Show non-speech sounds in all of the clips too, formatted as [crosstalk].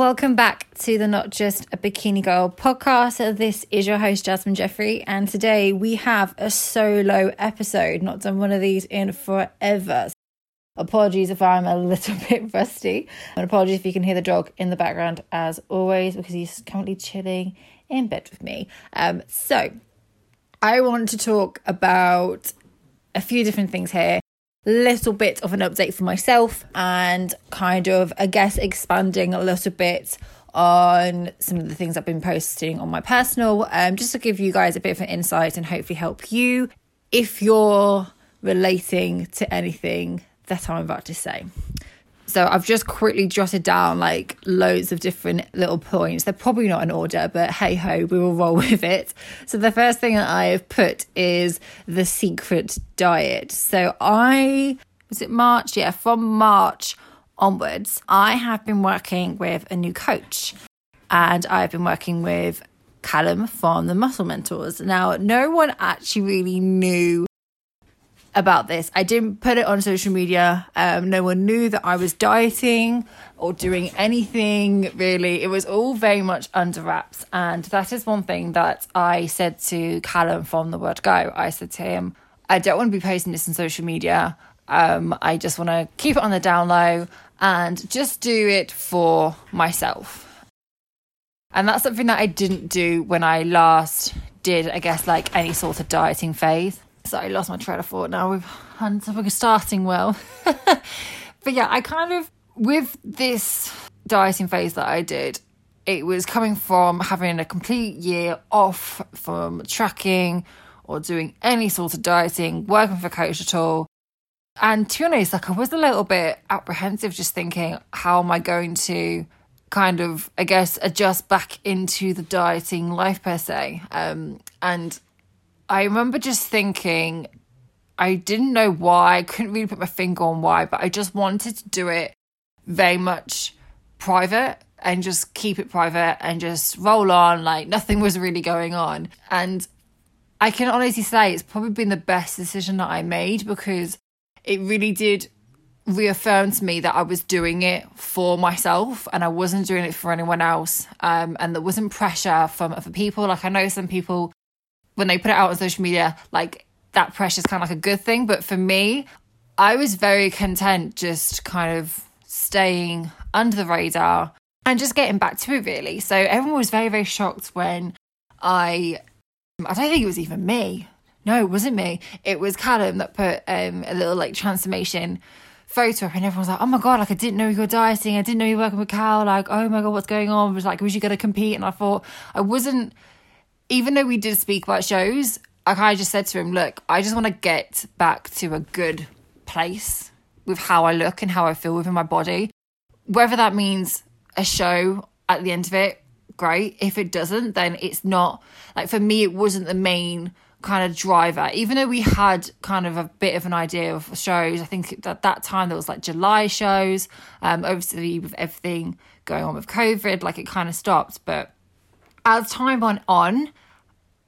Welcome back to the Not Just a Bikini Girl podcast. This is your host, Jasmine Jeffrey, and today we have a solo episode. Not done one of these in forever. Apologies if I'm a little [laughs] bit rusty, and apologies if you can hear the dog in the background as always because he's currently chilling in bed with me. Um, so, I want to talk about a few different things here little bit of an update for myself and kind of, I guess, expanding a little bit on some of the things I've been posting on my personal, um, just to give you guys a bit of an insight and hopefully help you if you're relating to anything that I'm about to say. So I've just quickly jotted down like loads of different little points. They're probably not in order, but hey ho, we will roll [laughs] with it. So the first thing that I have put is the secret diet. So I was it March? Yeah, from March onwards, I have been working with a new coach and I've been working with Callum from the Muscle Mentors. Now, no one actually really knew about this. I didn't put it on social media. Um, no one knew that I was dieting or doing anything really. It was all very much under wraps. And that is one thing that I said to Callum from the word go. I said to him, I don't want to be posting this on social media. Um, I just want to keep it on the down low and just do it for myself. And that's something that I didn't do when I last did, I guess, like any sort of dieting phase. Sorry, I lost my train of thought now. We've and we're starting well. [laughs] but yeah, I kind of with this dieting phase that I did, it was coming from having a complete year off from tracking or doing any sort of dieting, working for coach at all. And to be honest, like I was a little bit apprehensive just thinking, how am I going to kind of, I guess, adjust back into the dieting life per se? Um, and I remember just thinking, I didn't know why, I couldn't really put my finger on why, but I just wanted to do it very much private and just keep it private and just roll on like nothing was really going on. And I can honestly say it's probably been the best decision that I made because it really did reaffirm to me that I was doing it for myself and I wasn't doing it for anyone else. Um, and there wasn't pressure from other people. Like I know some people when they put it out on social media, like that pressure is kind of like a good thing. But for me, I was very content just kind of staying under the radar and just getting back to it really. So everyone was very, very shocked when I, I don't think it was even me. No, it wasn't me. It was Callum that put um, a little like transformation photo up and everyone was like, oh my God, like I didn't know you were dieting. I didn't know you were working with Cal. Like, oh my God, what's going on? It was like, was you going to compete? And I thought I wasn't even though we did speak about shows, I kind of just said to him, look, I just want to get back to a good place with how I look and how I feel within my body. Whether that means a show at the end of it, great. If it doesn't, then it's not like for me, it wasn't the main kind of driver. Even though we had kind of a bit of an idea of shows, I think at that time there was like July shows. Um, obviously with everything going on with COVID, like it kind of stopped. But as time went on,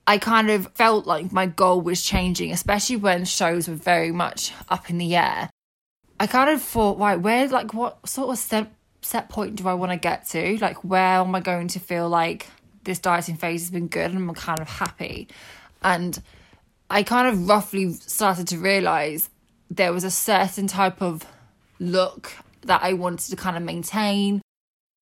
I kind of felt like my goal was changing, especially when shows were very much up in the air. I kind of thought, right, where, like, what sort of set, set point do I want to get to? Like, where am I going to feel like this dieting phase has been good and I'm kind of happy? And I kind of roughly started to realize there was a certain type of look that I wanted to kind of maintain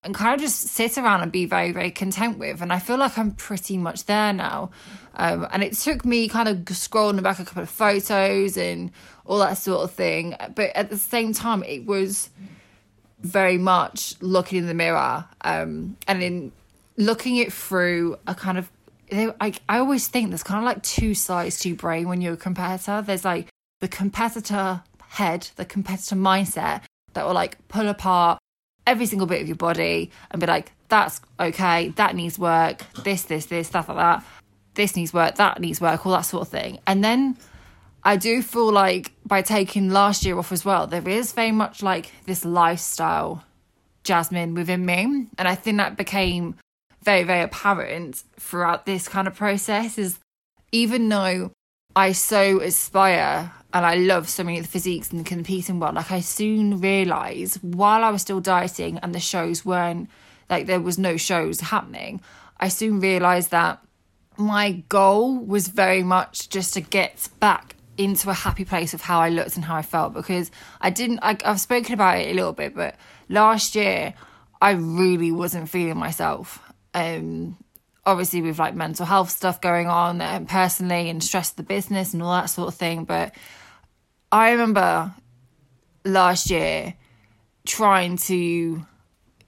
and kind of just sit around and be very, very content with. And I feel like I'm pretty much there now. Um, and it took me kind of scrolling back a couple of photos and all that sort of thing. But at the same time, it was very much looking in the mirror um, and in looking it through a kind of. I, I always think there's kind of like two sides to your brain when you're a competitor. There's like the competitor head, the competitor mindset that will like pull apart every single bit of your body and be like, that's okay, that needs work, this, this, this, stuff like that, this needs work, that needs work, all that sort of thing. And then I do feel like by taking last year off as well, there is very much like this lifestyle Jasmine within me. And I think that became very, very apparent throughout this kind of process is even though I so aspire and I love so many of the physiques and competing well. Like I soon realised while I was still dieting and the shows weren't like there was no shows happening, I soon realized that my goal was very much just to get back into a happy place of how I looked and how I felt because I didn't I, I've spoken about it a little bit but last year I really wasn't feeling myself um obviously with like mental health stuff going on and personally and stress the business and all that sort of thing but I remember last year trying to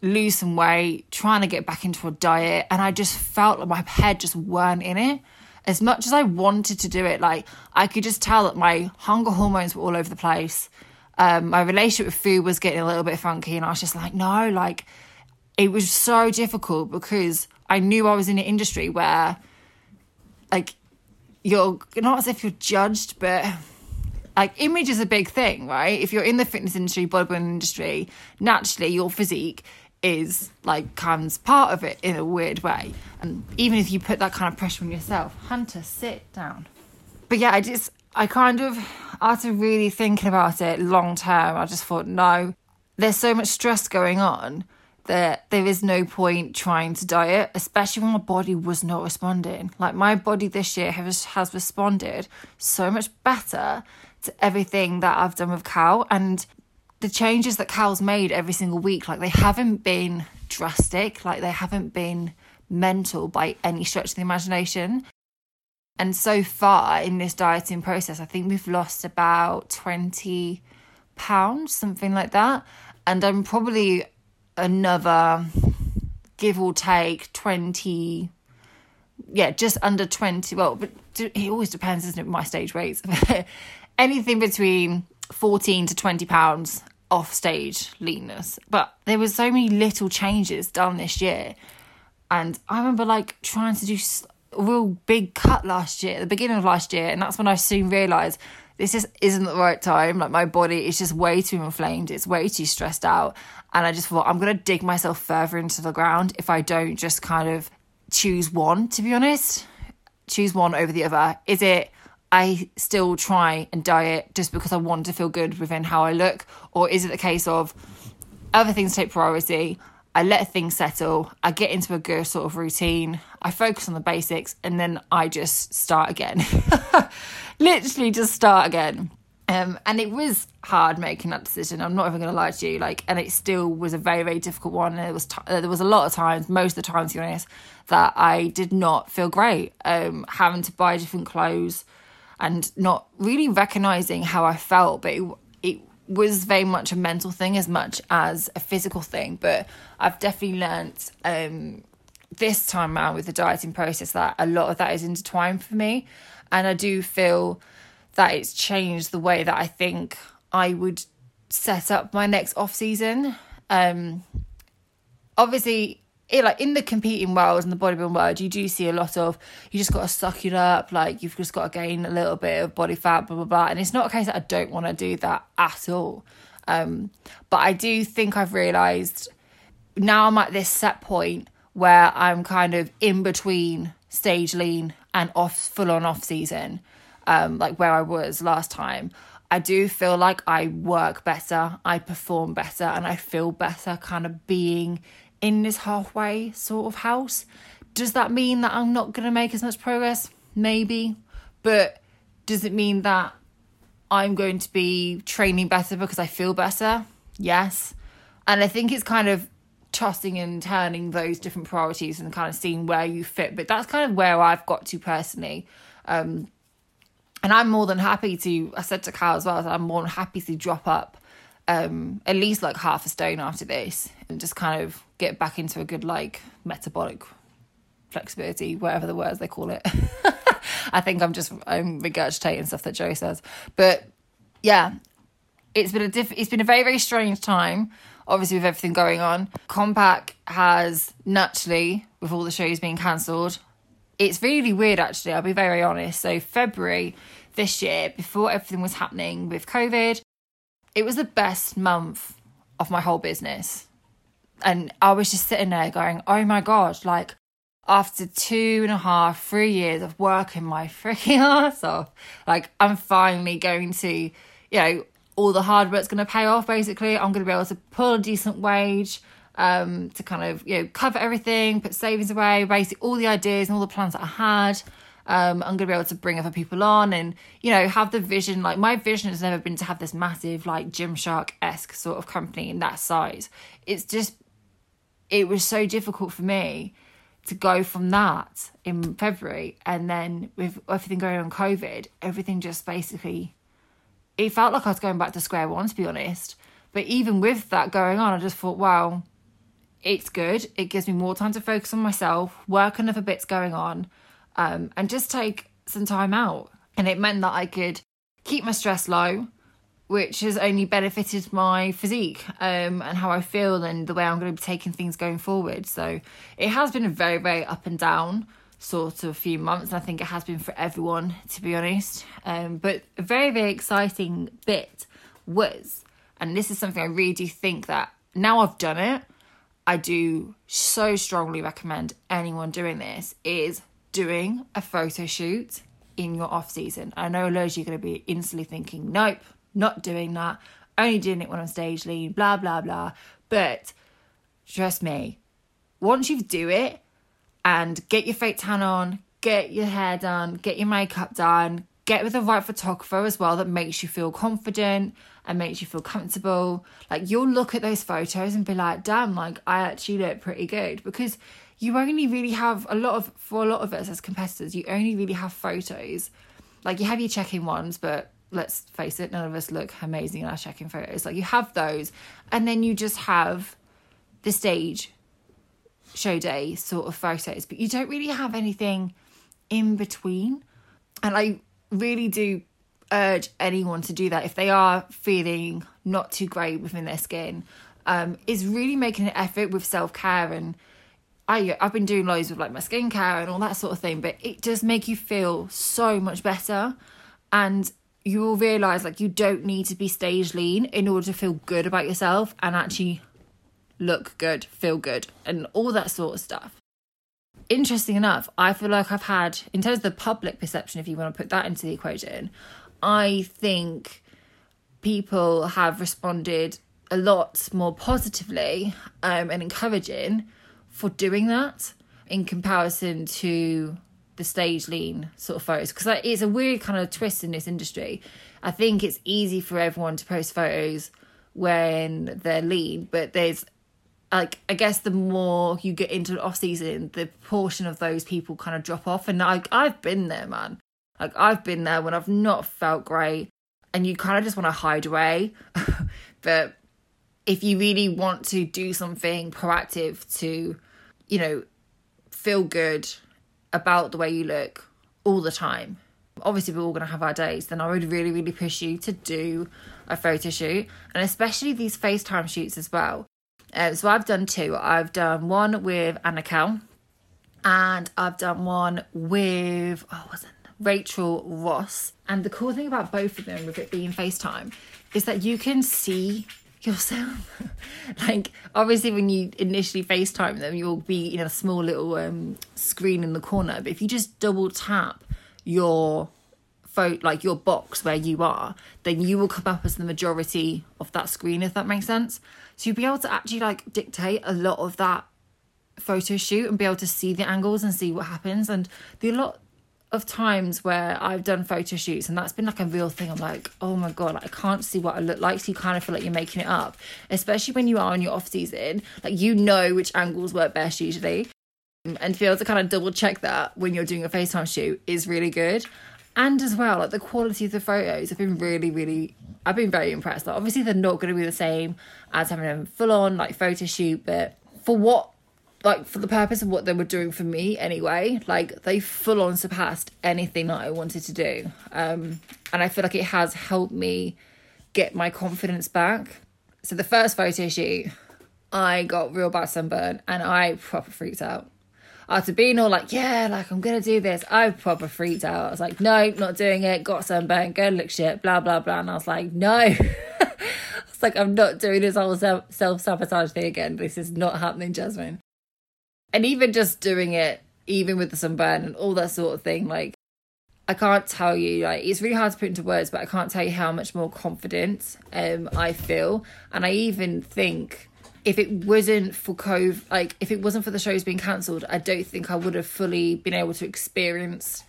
lose some weight, trying to get back into a diet, and I just felt like my head just weren't in it. As much as I wanted to do it, like I could just tell that my hunger hormones were all over the place. Um, my relationship with food was getting a little bit funky, and I was just like, no, like it was so difficult because I knew I was in an industry where, like, you're not as if you're judged, but like image is a big thing, right? If you're in the fitness industry, bodybuilding industry, naturally your physique is like comes part of it in a weird way. And even if you put that kind of pressure on yourself, Hunter, sit down. But yeah, I just I kind of after really thinking about it long term, I just thought, no, there's so much stress going on that there is no point trying to diet, especially when my body was not responding. Like my body this year has has responded so much better everything that I've done with Cal and the changes that Cal's made every single week, like they haven't been drastic, like they haven't been mental by any stretch of the imagination. And so far in this dieting process, I think we've lost about 20 pounds, something like that. And I'm probably another, give or take, 20, yeah, just under 20. Well, but it always depends, isn't it, my stage weights. [laughs] anything between 14 to 20 pounds off stage leanness. But there was so many little changes done this year. And I remember like trying to do a real big cut last year, at the beginning of last year. And that's when I soon realised this just isn't the right time. Like my body is just way too inflamed. It's way too stressed out. And I just thought I'm going to dig myself further into the ground if I don't just kind of choose one, to be honest. Choose one over the other. Is it I still try and diet just because I want to feel good within how I look? Or is it the case of other things take priority? I let things settle, I get into a good sort of routine, I focus on the basics, and then I just start again. [laughs] Literally just start again. Um, and it was hard making that decision. I'm not even going to lie to you. Like, and it still was a very, very difficult one. And it was t- uh, there was a lot of times, most of the times, to be honest, that I did not feel great. Um, having to buy different clothes, and not really recognizing how I felt, but it, it was very much a mental thing as much as a physical thing. But I've definitely learnt um, this time around with the dieting process that a lot of that is intertwined for me. And I do feel that it's changed the way that I think I would set up my next off season. Um, obviously, it, like in the competing world and the bodybuilding world, you do see a lot of you just got to suck it up, like you've just got to gain a little bit of body fat, blah blah blah. And it's not a case that I don't want to do that at all. Um, but I do think I've realised now I'm at this set point where I'm kind of in between stage lean and off full on off season, um, like where I was last time. I do feel like I work better, I perform better, and I feel better kind of being in this halfway sort of house. Does that mean that I'm not going to make as much progress? Maybe. But does it mean that I'm going to be training better because I feel better? Yes. And I think it's kind of tossing and turning those different priorities and kind of seeing where you fit. But that's kind of where I've got to personally. Um, and I'm more than happy to, I said to Cal as well, I'm more than happy to drop up um, at least like half a stone after this and just kind of get back into a good like metabolic flexibility, whatever the words they call it. [laughs] I think I'm just I'm regurgitating stuff that Joe says, but yeah, it's been a diff- it's been a very very strange time. Obviously, with everything going on, Compact has naturally, with all the shows being cancelled, it's really weird actually. I'll be very honest. So February this year, before everything was happening with COVID, it was the best month of my whole business. And I was just sitting there going, oh my God, like after two and a half, three years of working my [laughs] freaking ass off, like I'm finally going to, you know, all the hard work's going to pay off basically. I'm going to be able to pull a decent wage. um, to kind of you know cover everything, put savings away, basically all the ideas and all the plans that I had. Um, I'm gonna be able to bring other people on and you know have the vision. Like my vision has never been to have this massive like Gymshark esque sort of company in that size. It's just it was so difficult for me to go from that in February and then with everything going on COVID, everything just basically it felt like I was going back to square one to be honest. But even with that going on, I just thought, wow, it's good. It gives me more time to focus on myself, work on other bits going on, um, and just take some time out. And it meant that I could keep my stress low, which has only benefited my physique um, and how I feel and the way I'm going to be taking things going forward. So it has been a very, very up and down sort of few months. And I think it has been for everyone, to be honest. Um, but a very, very exciting bit was, and this is something I really do think that now I've done it, I do so strongly recommend anyone doing this is doing a photo shoot in your off season. I know loads of you are going to be instantly thinking, nope, not doing that, only doing it when I'm stage lean, blah, blah, blah. But trust me, once you do it and get your fake tan on, get your hair done, get your makeup done, get with the right photographer as well that makes you feel confident and makes you feel comfortable. Like you'll look at those photos and be like, damn, like I actually look pretty good because you only really have a lot of for a lot of us as competitors, you only really have photos. Like you have your check-in ones, but let's face it, none of us look amazing in our check-in photos. Like you have those, and then you just have the stage show day sort of photos, but you don't really have anything in between. And I really do urge anyone to do that if they are feeling not too great within their skin. Um, is really making an effort with self care and I I've been doing loads with like my skincare and all that sort of thing, but it does make you feel so much better, and you will realize like you don't need to be stage lean in order to feel good about yourself and actually look good, feel good, and all that sort of stuff. Interesting enough, I feel like I've had, in terms of the public perception, if you want to put that into the equation, I think people have responded a lot more positively um, and encouraging for doing that in comparison to the stage lean sort of photos because it's a weird kind of twist in this industry. I think it's easy for everyone to post photos when they're lean, but there's like I guess the more you get into the off season, the portion of those people kind of drop off. And like I've been there, man. Like I've been there when I've not felt great, and you kind of just want to hide away. [laughs] but if you really want to do something proactive to, you know, feel good about the way you look all the time. Obviously, we're all going to have our days. Then I would really, really push you to do a photo shoot, and especially these FaceTime shoots as well. Uh, so I've done two. I've done one with Anna Cal, and I've done one with oh, was it Rachel Ross. And the cool thing about both of them, with it being FaceTime, is that you can see yourself. [laughs] like obviously when you initially FaceTime them, you'll be in a small little um, screen in the corner. But if you just double tap your phone like your box where you are, then you will come up as the majority of that screen, if that makes sense. So you'll be able to actually like dictate a lot of that photo shoot and be able to see the angles and see what happens. And the lot of times where I've done photo shoots and that's been like a real thing. I'm like, oh my god, like, I can't see what I look like. So you kind of feel like you're making it up, especially when you are in your off season. Like you know which angles work best usually, and to be able to kind of double check that when you're doing a FaceTime shoot is really good. And as well, like the quality of the photos have been really, really. I've been very impressed. Like obviously they're not going to be the same as having a full on like photo shoot, but for what like for the purpose of what they were doing for me anyway like they full on surpassed anything that i wanted to do um and i feel like it has helped me get my confidence back so the first photo shoot i got real bad sunburn and i proper freaked out after being all like yeah like i'm gonna do this i proper freaked out. I was like no not doing it. Got sunburn gonna look shit blah blah blah. And i was like no. [laughs] It's like i'm not doing this whole self self-sabotage thing again. This is not happening jasmine. And even just doing it, even with the sunburn and all that sort of thing, like I can't tell you, like it's really hard to put into words, but I can't tell you how much more confident um I feel. And I even think if it wasn't for COVID, like if it wasn't for the shows being cancelled, I don't think I would have fully been able to experience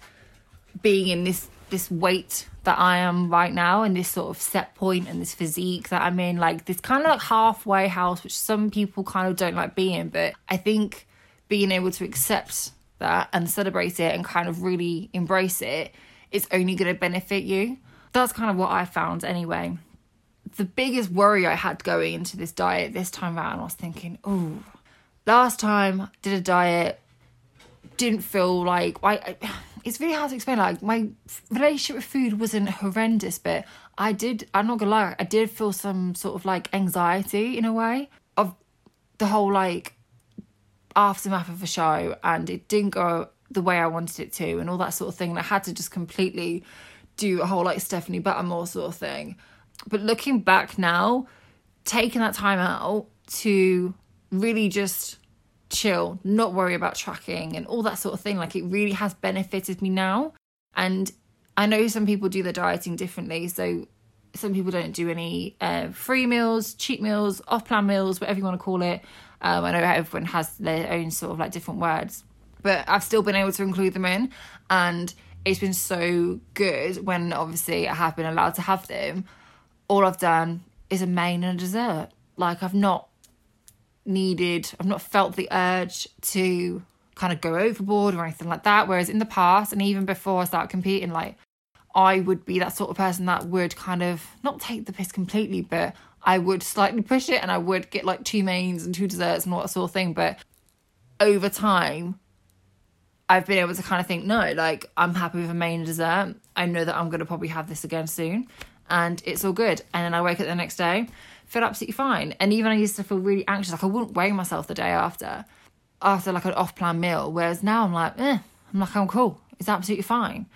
being in this this weight that I am right now and this sort of set point and this physique that I'm in, like this kind of like halfway house, which some people kind of don't like being. But I think being able to accept that and celebrate it and kind of really embrace it is only going to benefit you. That's kind of what I found anyway. The biggest worry I had going into this diet this time around, I was thinking, oh, last time did a diet, didn't feel like it's really hard to explain. Like my relationship with food wasn't horrendous, but I did. I'm not gonna lie. I did feel some sort of like anxiety in a way of the whole like aftermath of a show, and it didn't go the way I wanted it to, and all that sort of thing. And I had to just completely do a whole like Stephanie Buttermore sort of thing. But looking back now, taking that time out to really just chill, not worry about tracking and all that sort of thing. Like it really has benefited me now. And I know some people do their dieting differently. So some people don't do any uh, free meals, cheat meals, off plan meals, whatever you want to call it. Um, I know everyone has their own sort of like different words, but I've still been able to include them in. And it's been so good when obviously I have been allowed to have them. All I've done is a main and a dessert. Like I've not needed, I've not felt the urge to kind of go overboard or anything like that. Whereas in the past, and even before I started competing, like I would be that sort of person that would kind of not take the piss completely, but I would slightly push it and I would get like two mains and two desserts and all that sort of thing. But over time, I've been able to kind of think, no, like I'm happy with a main and dessert. I know that I'm going to probably have this again soon and it's all good. And then I wake up the next day feel absolutely fine. And even I used to feel really anxious, like I wouldn't weigh myself the day after, after like an off plan meal. Whereas now I'm like, eh, I'm like, I'm cool. It's absolutely fine.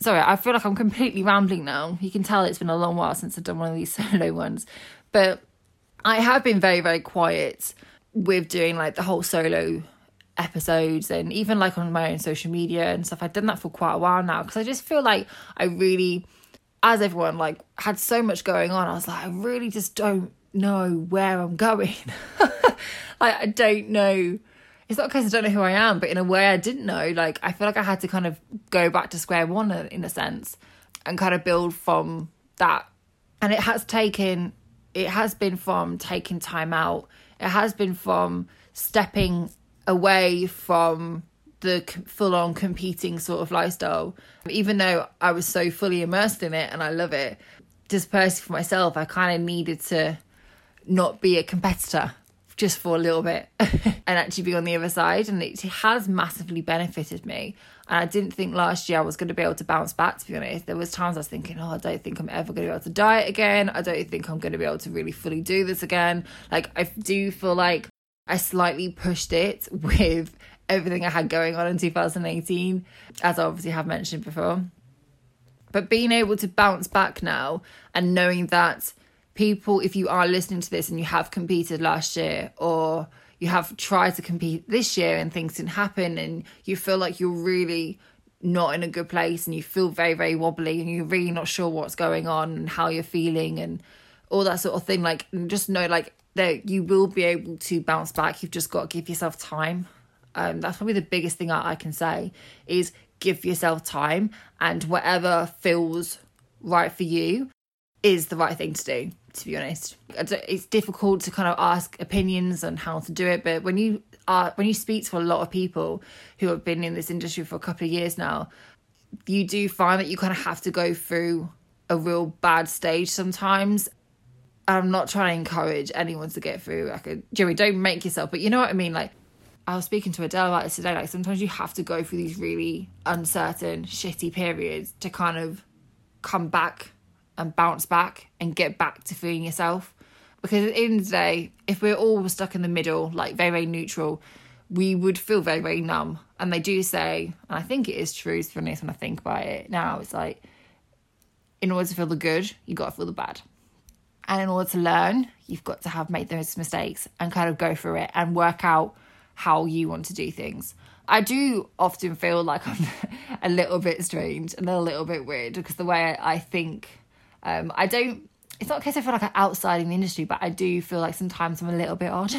Sorry, I feel like I'm completely rambling now. You can tell it's been a long while since I've done one of these [laughs] solo ones. But I have been very, very quiet with doing like the whole solo episodes and even like on my own social media and stuff. I've done that for quite a while now because I just feel like I really as everyone like had so much going on, I was like, I really just don't know where I'm going. [laughs] like I don't know. It's not because I don't know who I am, but in a way I didn't know. Like I feel like I had to kind of go back to square one in a sense, and kind of build from that. And it has taken, it has been from taking time out. It has been from stepping away from the full on competing sort of lifestyle. Even though I was so fully immersed in it and I love it, just personally for myself, I kind of needed to not be a competitor just for a little bit [laughs] and actually be on the other side. And it has massively benefited me. And I didn't think last year I was going to be able to bounce back, to be honest. There was times I was thinking, oh, I don't think I'm ever going to be able to diet again. I don't think I'm going to be able to really fully do this again. Like, I do feel like I slightly pushed it [laughs] with everything I had going on in 2018, as I obviously have mentioned before. But being able to bounce back now and knowing that people, if you are listening to this and you have competed last year or you have tried to compete this year and things didn't happen and you feel like you're really not in a good place and you feel very, very wobbly and you're really not sure what's going on and how you're feeling and all that sort of thing, like just know like that you will be able to bounce back. You've just got to give yourself time um, that's probably the biggest thing I, I can say is give yourself time and whatever feels right for you is the right thing to do to be honest it's difficult to kind of ask opinions on how to do it but when you are when you speak to a lot of people who have been in this industry for a couple of years now you do find that you kind of have to go through a real bad stage sometimes I'm not trying to encourage anyone to get through like a Jerry, don't make yourself, but you know what I mean? Like I was speaking to Adele about this today. Like sometimes you have to go through these really uncertain, shitty periods to kind of come back and bounce back and get back to feeling yourself. Because at the end of the day, if we're all stuck in the middle, like very, very neutral, we would feel very, very numb. And they do say, and I think it is true to be honest when I think about it now, it's like in order to feel the good, you've got to feel the bad. And in order to learn, you've got to have made those mistakes and kind of go through it and work out how you want to do things. I do often feel like I'm [laughs] a little bit strange and a little bit weird because the way I think, um, I don't, it's not a case I feel like I'm outside in the industry, but I do feel like sometimes I'm a little bit odd.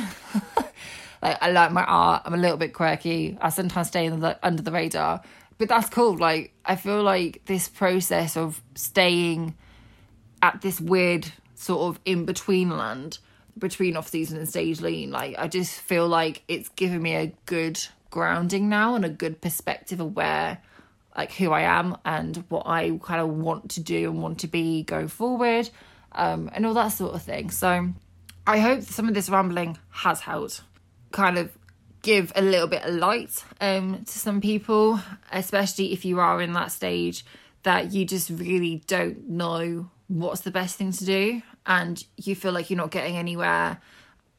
[laughs] like I like my art. I'm a little bit quirky. I sometimes stay the, under the radar, but that's cool. Like I feel like this process of staying at this weird sort of in between land between off season and stage lean. Like I just feel like it's given me a good grounding now and a good perspective of where like who I am and what I kind of want to do and want to be going forward, um, and all that sort of thing. So I hope some of this rambling has helped kind of give a little bit of light um, to some people, especially if you are in that stage that you just really don't know what's the best thing to do and you feel like you're not getting anywhere.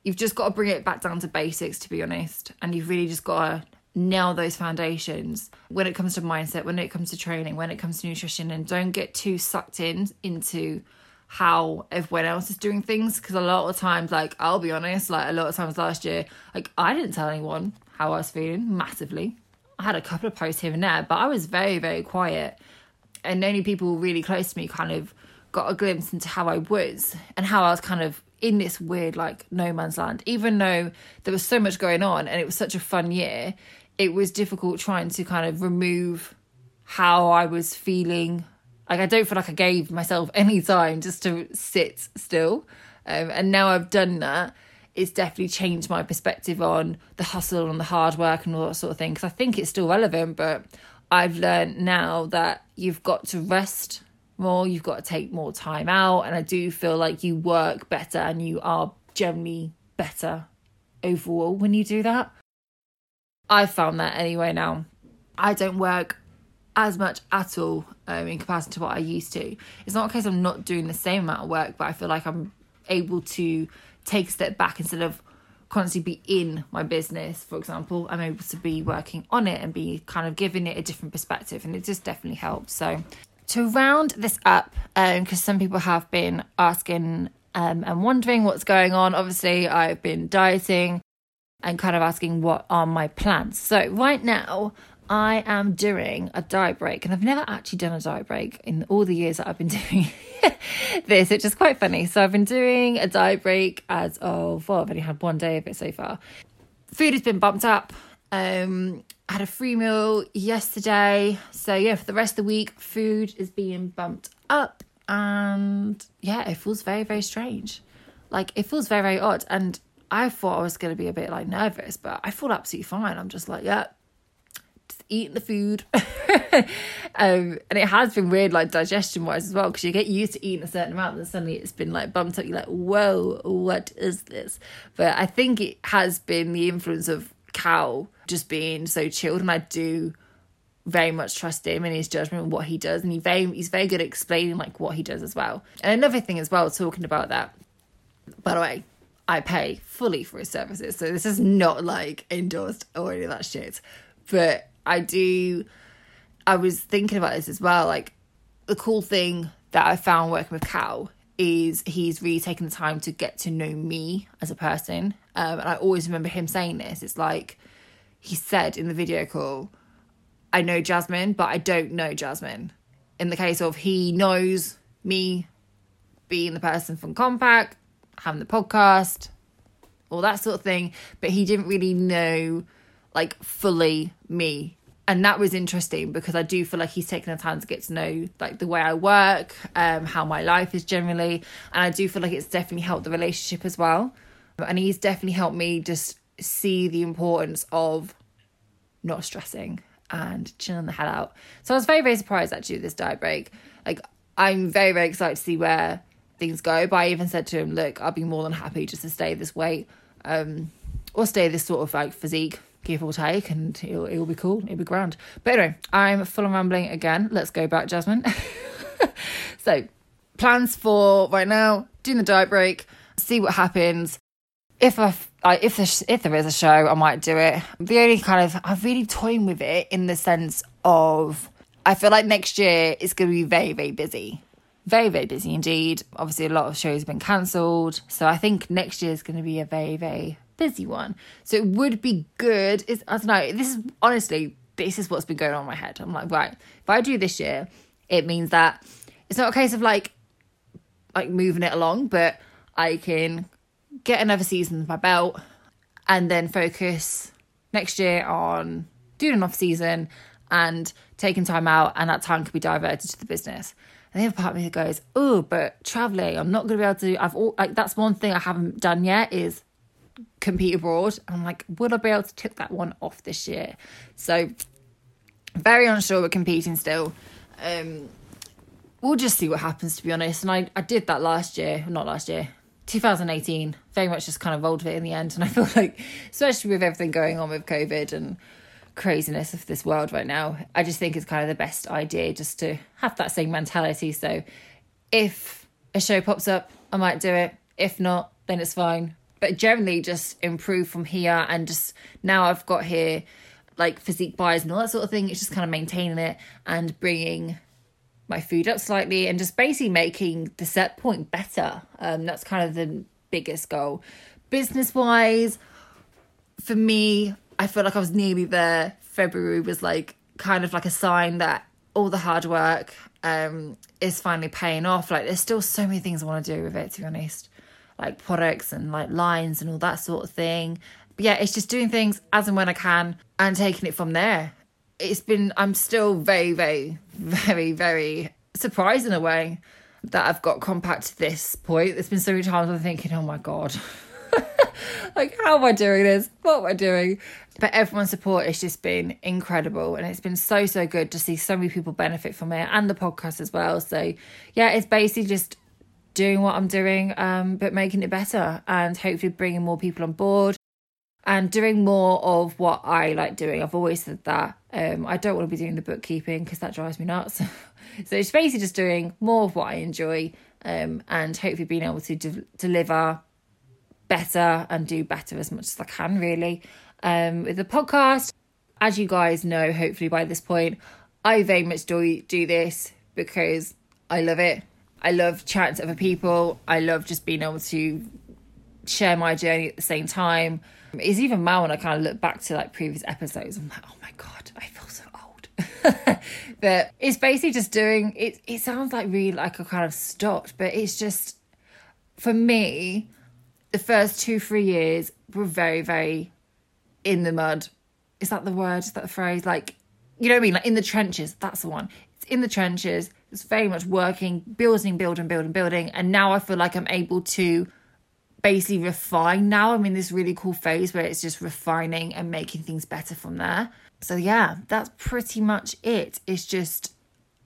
You've just got to bring it back down to basics, to be honest, and you've really just got to nail those foundations when it comes to mindset, when it comes to training, when it comes to nutrition, and don't get too sucked in into how everyone else is doing things. Because a lot of times, like I'll be honest, like a lot of times last year, like I didn't tell anyone how I was feeling massively. I had a couple of posts here and there, but I was very, very quiet. And only people really close to me kind of got a glimpse into how I was and how I was kind of in this weird like no man's land. Even though there was so much going on and it was such a fun year, it was difficult trying to kind of remove how I was feeling. Like I don't feel like I gave myself [laughs] any time just to sit still. Um, and now I've done that, it's definitely changed my perspective on the hustle and the hard work and all that sort of thing. Because I think it's still relevant, but I've learned now that you've got to rest more, you've got to take more time out. And I do feel like you work better and you are generally better overall when you do that. I found that anyway now. I don't work as much at all um, in comparison to what I used to. It's not because I'm not doing the same amount of work, but I feel like I'm able to take a step back instead of constantly be in my business, for example. I'm able to be working on it and be kind of giving it a different perspective, and it just definitely helps. So, to round this up, because um, some people have been asking um, and wondering what's going on, obviously, I've been dieting and kind of asking what are my plans. So right now, I am doing a diet break, and I've never actually done a diet break in all the years that I've been [laughs] doing this, which is quite funny. So I've been doing a diet break as of well, I've only had one day of it so far. Food has been bumped up. Um, I had a free meal yesterday, so yeah, for the rest of the week, food is being bumped up, and yeah, it feels very, very strange. Like it feels very, very odd, and I thought I was going to be a bit like nervous, but I feel absolutely fine. I'm just like, yeah, just eating the food. [laughs] um, and it has been weird, like digestion wise as well, because you get used to eating a certain amount, and suddenly it's been like bumped up. You're like, whoa, what is this? But I think it has been the influence of Cal just being so chilled, and I do very much trust him and his judgment and what he does, and he very he's very good at explaining like what he does as well. And another thing as well, talking about that. By the way, I pay fully for his services. So this is not like endorsed or any of that shit. But I do, I was thinking about this as well. Like, the cool thing that I found working with Cal is he's really taken the time to get to know me as a person. Um, and I always remember him saying this. It's like he said in the video call, I know Jasmine, but I don't know Jasmine. In the case of he knows me being the person from Compact, having the podcast, all that sort of thing. But he didn't really know like fully me. And that was interesting because I do feel like he's taken the time to get to know like the way I work, um, how my life is generally. And I do feel like it's definitely helped the relationship as well. And he's definitely helped me just see the importance of not stressing and chilling the hell out. So I was very, very surprised actually with this diet break. Like I'm very, very excited to see where things go. But I even said to him, look, I'll be more than happy just to stay this weight um, or stay this sort of like physique, give or take, and it'll, it'll be cool. It'll be grand. But anyway, I'm full of rambling again. Let's go back, Jasmine. [laughs] so, plans for right now, doing the diet break, see what happens. If I, I if there, if there is a show, I might do it. The only kind of I'm really toying with it in the sense of I feel like next year is going to be very very busy very, very busy indeed. Obviously, a lot of shows have been cancelled. So I think next year is going to be a very, very busy one. So it would be good. I don't know. This is honestly, this is what's been going on in my head. I'm like, right, if I do this year, it means that it's not a case of like like moving it along, but I can get another season of my belt and then focus next year on doing an off season and taking time out, and that time can be diverted to the business. And the other part of me goes, oh, but traveling, I'm not going to be able to. I've all, like that's one thing I haven't done yet is compete abroad. I'm like, would I be able to tick that one off this year? So very unsure with competing still. Um, we'll just see what happens to be honest. And I, I did that last year, not last year, 2018. Very much just kind of rolled it in the end. And I feel [laughs] like, especially with everything going on with COVID and craziness of this world right now, I just think it's kind of the best idea just to have that same mentality. So if a show pops up, I might do it. If not, then it's fine. But generally, just improve from here. And just now I've got here like physique buys and all that sort of thing. It's just kind of maintaining it and bringing my food up slightly and just basically making the set point better. Um, that's kind of the biggest goal. Business wise, for me, I feel like I was nearly there. February was like kind of like a sign that all the hard work um, is finally paying off. Like there's still so many things I want to do with it, to be honest. Like products and like lines and all that sort of thing. But yeah, it's just doing things as and when I can and taking it from there. It's been, I'm still very, very, very, very surprised in a way that I've got compact to this point. There's been so many times I'm thinking, oh my God, [laughs] like, how am I doing this? What am I doing? But everyone's support has just been incredible. And it's been so, so good to see so many people benefit from it and the podcast as well. So, yeah, it's basically just doing what I'm doing, um, but making it better and hopefully bringing more people on board and doing more of what I like doing. I've always said that. Um, I don't want to be doing the bookkeeping because that drives me nuts. [laughs] so it's basically just doing more of what I enjoy um, and hopefully being able to de- deliver better and do better as much as I can, really. Um, with the podcast, as you guys know, hopefully by this point, I very much do, do this because I love it. I love chatting to other people. I love just being able to share my journey at the same time it's even now when I kind of look back to like previous episodes, I'm like, oh my god, [laughs] but it's basically just doing it. It sounds like really like a kind of stopped, but it's just for me. The first two three years were very very in the mud. Is that the word? Is that the phrase? Like, you know what I mean? Like in the trenches. That's the one. It's in the trenches. It's very much working, building, building, building, building. And now I feel like I'm able to basically refine now. I'm in this really cool phase where it's just refining and making things better from there. So yeah, that's pretty much it. It's just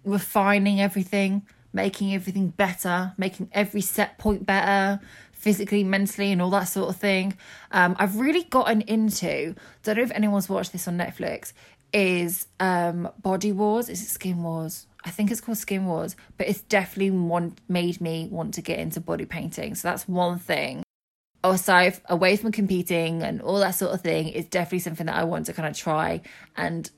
refining everything, making everything better, making every set point better, physically, mentally, and all that sort of thing. Um, I've really gotten into. Don't know if anyone's watched this on Netflix. Is um, Body Wars? Is it Skin Wars? I think it's called Skin Wars, but it's definitely one made me want to get into body painting. So that's one thing Oh, aside away from competing and all that sort of thing is definitely something that I want to kind of try and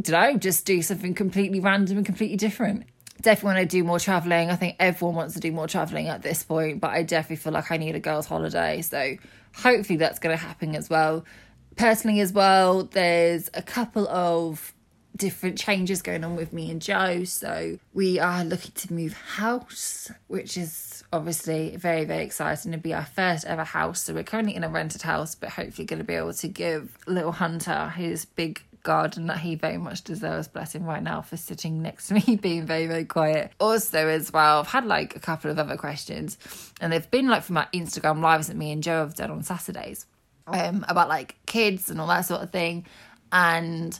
did I just do something completely random and completely different. Definitely want to do more traveling. I think everyone wants to do more traveling at this point, but I definitely feel like I need a girls' holiday. So hopefully that's going to happen as well. Personally, as well, there's a couple of different changes going on with me and Joe. So we are looking to move house, which is obviously very, very exciting to be our first ever house. So we're currently in a rented house, but hopefully going to be able to give little Hunter his big garden that he very much deserves, bless him right now for sitting next to me, [laughs] being very, very quiet. Also, as well, I've had like a couple of other questions, and they've been like from my Instagram lives that me and Joe have done on Saturdays um, about like kids and all that sort of thing. And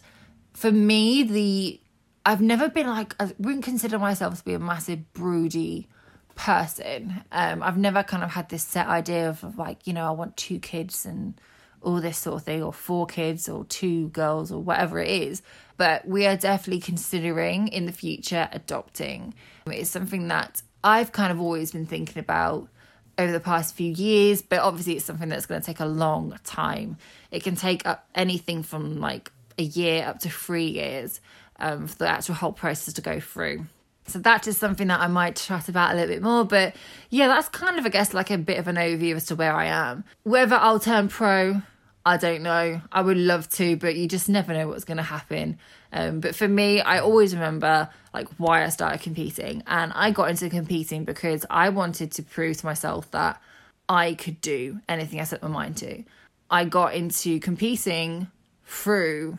for me, the I've never been like I wouldn't consider myself to be a massive broody person. Um, I've never kind of had this set idea of, like you know I want two kids and all this sort of thing, or four kids, or two girls, or whatever it is. But we are definitely considering in the future adopting. It's something that I've kind of always been thinking about over the past few years, but obviously it's something that's going to take a long time. It can take up anything from like a year up to three years um, for the actual whole process to go through. So that is something that I might chat about a little bit more. But yeah, that's kind of, I guess, like a bit of an overview as to where I am. Whether I'll turn pro, I don't know. I would love to, but you just never know what's going to happen. Um, but for me, I always remember like why I started competing, and I got into competing because I wanted to prove to myself that I could do anything I set my mind to. I got into competing through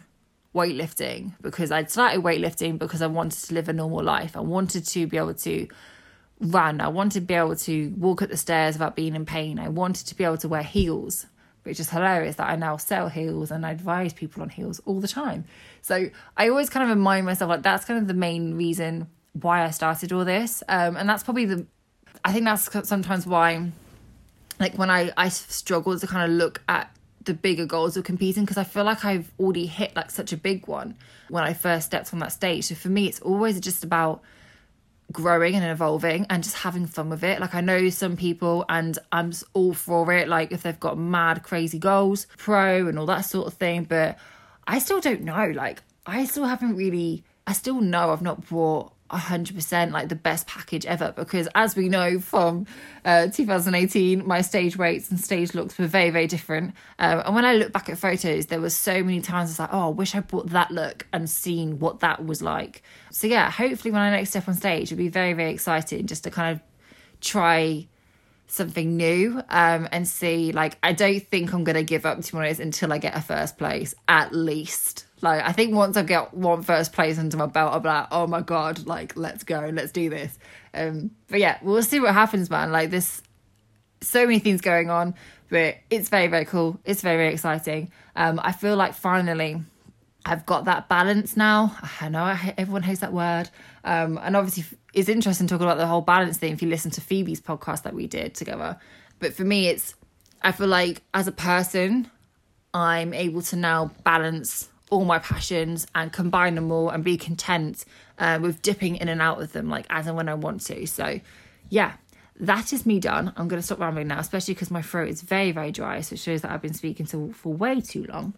weightlifting because I'd started weightlifting because I wanted to live a normal life. I wanted to be able to run. I wanted to be able to walk up the stairs without being in pain. I wanted to be able to wear heels, which is hilarious that I now sell heels and I advise people on heels all the time. So I always kind of remind myself like that's kind of the main reason why I started all this. Um, and that's probably the, I think that's sometimes why, like when I, I struggle to kind of look at the bigger goals of competing because I feel like I've already hit like such a big one when I first stepped on that stage. So for me, it's always just about growing and evolving and just having fun with it. Like I know some people and I'm all for it, like if they've got mad crazy goals, pro and all that sort of thing. But I still don't know. Like I still haven't really I still know I've not brought 100% like the best package ever because as we know from uh, 2018 my stage weights and stage looks were very very different. Um, and when i look back at photos there were so many times it's like oh i wish i bought that look and seen what that was like. So yeah hopefully when i next step on stage it'll be very very exciting just to kind of try something new um, and see like i don't think i'm gonna give up to honest until i get a first place at least like I think once I get one first place under my belt, I'll be like, oh my god, like let's go, let's do this. Um, but yeah, we'll see what happens, man. Like this, so many things going on, but it's very very cool. It's very very exciting. Um, I feel like finally. I've got that balance now. I know I, everyone hates that word. Um, and obviously, it's interesting talking about the whole balance thing if you listen to Phoebe's podcast that we did together. But for me, it's, I feel like as a person, I'm able to now balance all my passions and combine them all and be content uh, with dipping in and out of them like as and when I want to. So, yeah, that is me done. I'm going to stop rambling now, especially because my throat is very, very dry. So it shows that I've been speaking to for way too long.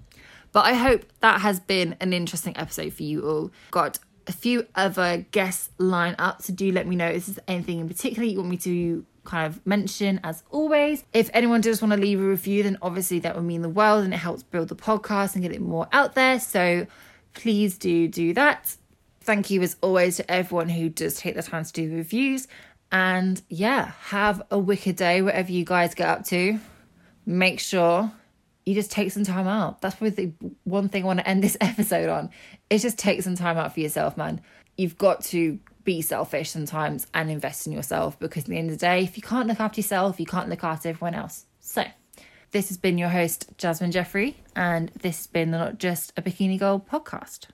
But I hope that has been an interesting episode for you all. Got a few other guests lined up, so do let me know if there's anything in particular you want me to kind of mention as always. If anyone does want to leave a review, then obviously that would mean the world and it helps build the podcast and get it more out there. So please do do that. Thank you as always to everyone who does take the time to do reviews. And yeah, have a wicked day, whatever you guys get up to. Make sure you just take some time out. That's probably the one thing I want to end this [laughs] episode on. Is just take some time out for yourself, man. You've got to be selfish sometimes and invest in yourself because at the end of the day, if you can't look after yourself, you can't look after everyone else. So, this has been your host, Jasmine Jeffrey, and this has been the Not Just a Bikini Girl podcast.